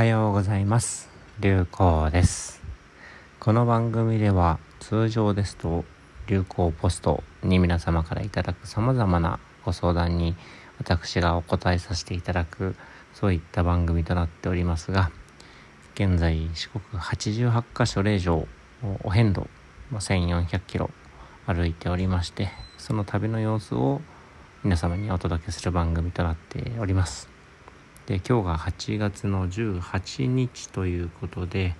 はようございます。流行です。この番組では通常ですと流行ポストに皆様からいただく様々なご相談に私がお答えさせていただくそういった番組となっておりますが現在四国88カ所0条お遍路1400キロ歩いておりましてその旅の様子を皆様にお届けする番組となっております。で今日が8月の18日ということで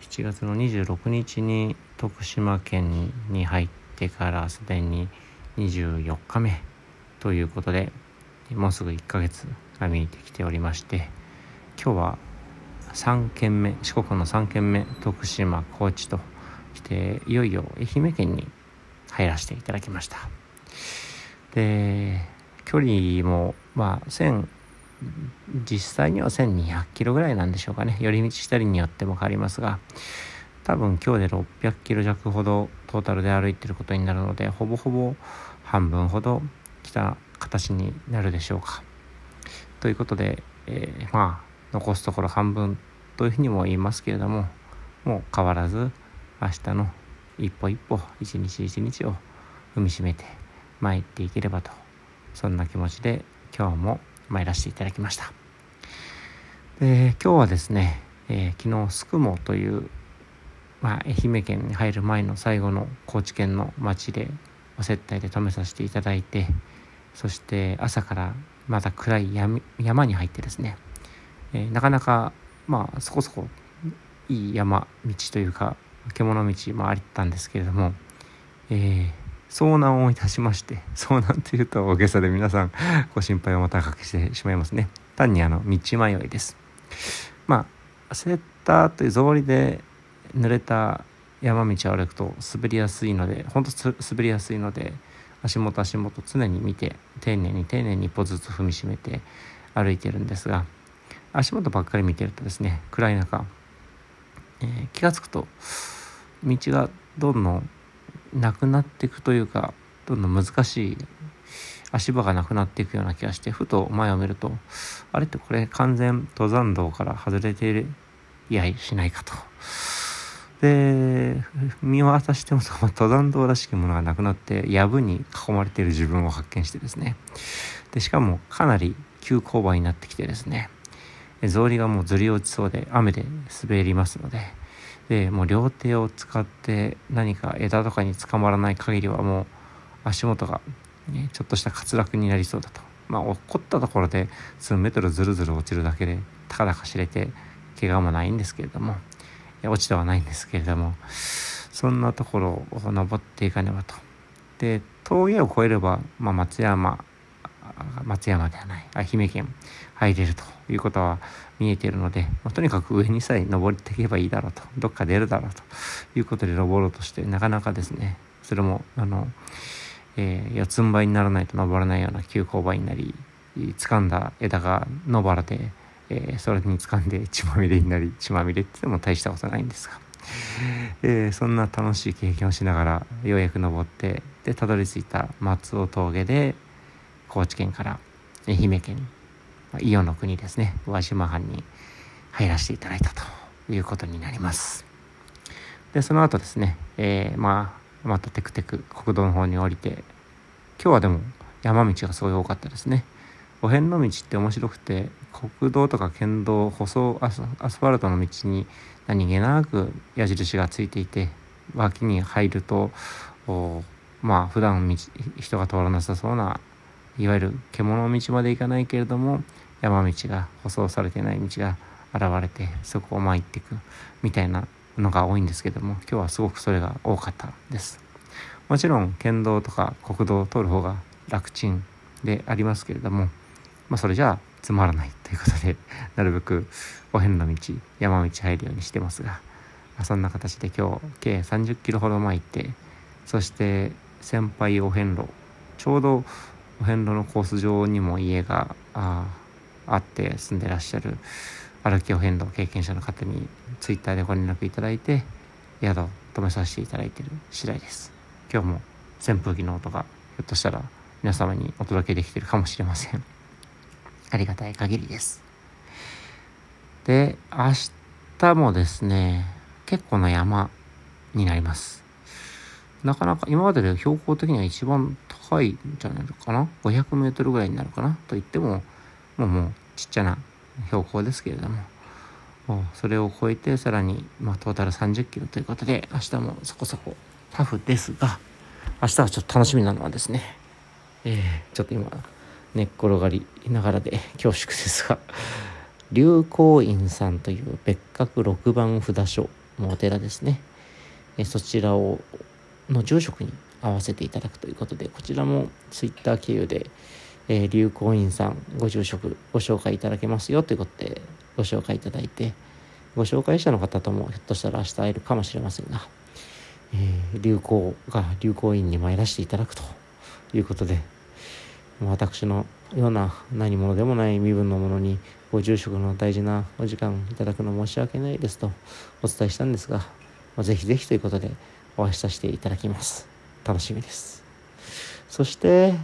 7月の26日に徳島県に入ってからすでに24日目ということでもうすぐ1ヶ月が見えてきておりまして今日は3県目四国の3県目徳島高知と来ていよいよ愛媛県に入らせていただきました。で距離もまあ1実際には1200キロぐらいなんでしょうかね。寄り道したりによっても変わりますが多分今日で600キロ弱ほどトータルで歩いてることになるのでほぼほぼ半分ほど来た形になるでしょうか。ということで、えー、まあ残すところ半分というふうにも言いますけれどももう変わらず明日の一歩一歩一日一日を踏みしめて参っていければとそんな気持ちで今日も参らせていただきました。で今日はですね、えー、昨日宿毛という、まあ、愛媛県に入る前の最後の高知県の町でお接待で泊めさせていただいてそして朝からまだ暗い山に入ってですね、えー、なかなかまあそこそこいい山道というか獣道もあったんですけれども、えー、遭難をいたしまして遭難というと大げさで皆さんご心配をまたかけしてしまいますね。単にあの道迷いです。まあセッターという草履で濡れた山道を歩くと滑りやすいので本当滑りやすいので足元足元常に見て丁寧に丁寧に一歩ずつ踏みしめて歩いてるんですが足元ばっかり見てるとですね暗い中、えー、気が付くと道がどんどんなくなっていくというかどんどん難しい足場がなくなっていくような気がしてふと前を見るとあれってこれ完全登山道から外れていやしないかと。で見渡しても登山道らしきものがなくなって藪に囲まれている自分を発見してですねでしかもかなり急勾配になってきてですね草履がもうずり落ちそうで雨で滑りますのででもう両手を使って何か枝とかにつかまらない限りはもう足元が、ね、ちょっとした滑落になりそうだと。まあ落っこったところで数メートルずるずる落ちるだけでたかだか知れて怪我もないんですけれども落ちてはないんですけれどもそんなところを登っていかねばと。で峠を越えれば、まあ、松山松山ではない。愛媛県入れるということは見えているので、まあ、とにかく上にさえ登っていけばいいだろうとどっか出るだろうということで登ろうとしてなかなかですねそれもあの、えー、四つん這いにならないと登らないような急勾配になり掴んだ枝が野原で、えー、それに掴んで血まみれになり血まみれって言っても大したことないんですが、えー、そんな楽しい経験をしながらようやく登ってでたどり着いた松尾峠で高知県から愛媛県伊予の国ですね。宇和島藩に入らせていただいたということになります。でその後ですね、えー、まあまたテクテク国道の方に降りて今日はでも山道がすごい多かったですね。お遍路道って面白くて国道とか県道舗装アスファルトの道に何気なく矢印がついていて脇に入るとまあ普段道人が通らなさそうないわゆる獣道まで行かないけれども山道が舗装されてない道が現れてそこを参っていくみたいなのが多いんですけども今日はすごくそれが多かったです。もちろん県道とか国道を通る方が楽ちんでありますけれども、まあ、それじゃあつまらないということでなるべくお遍路道山道入るようにしてますが、まあ、そんな形で今日計30キロほど前行ってそして先輩お遍路ちょうどお遍路のコース上にも家がああって住んでらっしゃる歩きお遍路経験者の方にツイッターでご連絡いただいて宿を泊めさせていただいている次第です。今日も扇風機の音がひょっとしたら皆様にお届けできているかもしれません。ありがたい限りです。で、明日もですね、結構な山になります。なかなか今までで標高的には一番高いんじゃないのかな ?500 メートルぐらいになるかな？と言っても、もうもうちっちゃな標高ですけれども、それを超えてさらに、まあ、トータル30キロということで、明日もそこそこタフですが、明日はちょっと楽しみなのはですね、えー、ちょっと今、寝っ転がりながらで恐縮ですが、龍光院さんという別格六番札所のお寺ですね。えそちらをの住職に合わせていただくということで、こちらもツイッター経由で、えー、流行院さんご住職ご紹介いただけますよということでご紹介いただいて、ご紹介者の方ともひょっとしたら明日会えるかもしれませんが、えー、流行が流行院に参らせていただくということで、私のような何者でもない身分の者にご住職の大事なお時間いただくの申し訳ないですとお伝えしたんですが、まあ、ぜひぜひということでお会いさせていただきます。楽しみです。そして、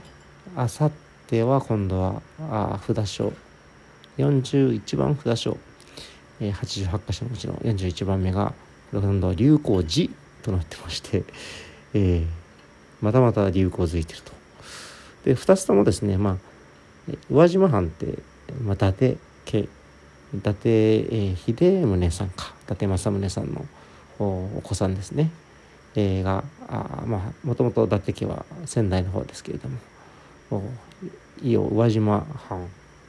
あさっては今度は、あ札所、41番札所、えー、88箇所のうちの41番目が、今度は流行寺となってまして、えー、またまた流行づいてると。で、2つともですね、まあ、宇和島藩って、まあ、伊達家、伊達、えー、秀宗さんか、伊達政宗さんのお子さんですね。えー、がまあもともと伊達家は仙台の方ですけれども伊予宇和島藩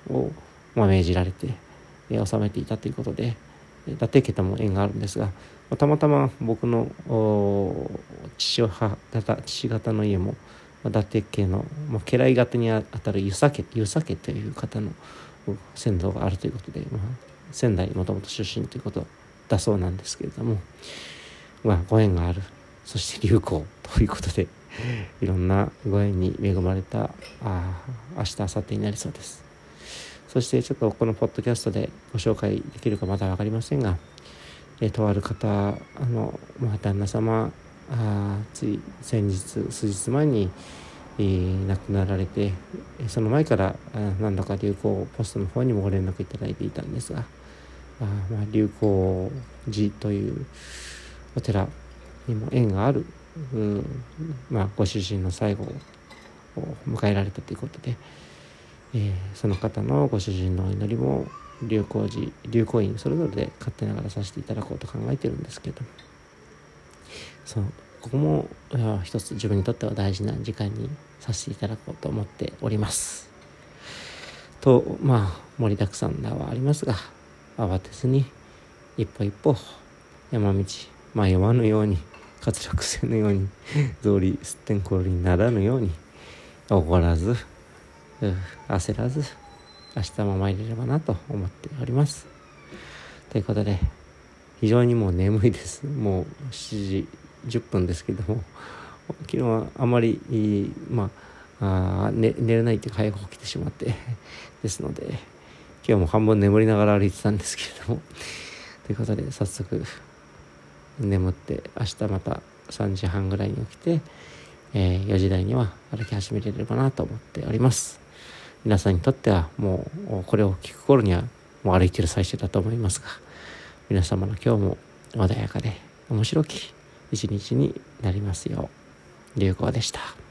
を、まあ、命じられて、えー、治めていたということで伊達家とも縁があるんですが、たまたま僕の父母父方の家も伊達家の、まあ、家来方にあたる湯佐家湯佐家という方の先祖があるということで、まあ、仙台もともと出身ということだそうなんですけれども、まあ、ご縁があるそして流行ということで いろんなご縁に恵まれたあ明日明後日になりそうです。そしてちょっとこのポッドキャストでご紹介できるかまだ分かりませんが、えとある方あの、まあ、旦那様あつい先日数日前に、えー、亡くなられてその前から何度か流行ポストの方にもご連絡いただいていたんですがあ、まあ、流行寺というお寺にも縁がある、まあ、ご主人の最後を迎えられたということで、えー、その方のご主人のお祈りも流行寺流行院それぞれで勝手ながらさせていただこうと考えてるんですけど。そう。ここも一つ自分にとっては大事な時間にさせていただこうと思っております。とまあ盛りだくさんではありますが慌てずに一歩一歩山道迷わぬように滑落せぬように草履すってんころりにならぬように怒らず焦らず明日も参れればなと思っております。ということで非常にもう眠いです。もう7時10分ですけども昨日はあまりまああ、ね、寝れないって早く起きてしまってですので今日も半分眠りながら歩いてたんですけれどもということで早速眠って明日また3時半ぐらいに起きて、えー、4時台には歩き始めれればなと思っております皆さんにとってはもうこれを聞く頃にはもう歩いてる最中だと思いますが皆様の今日も穏やかで面白き一日になりますよう流行でした。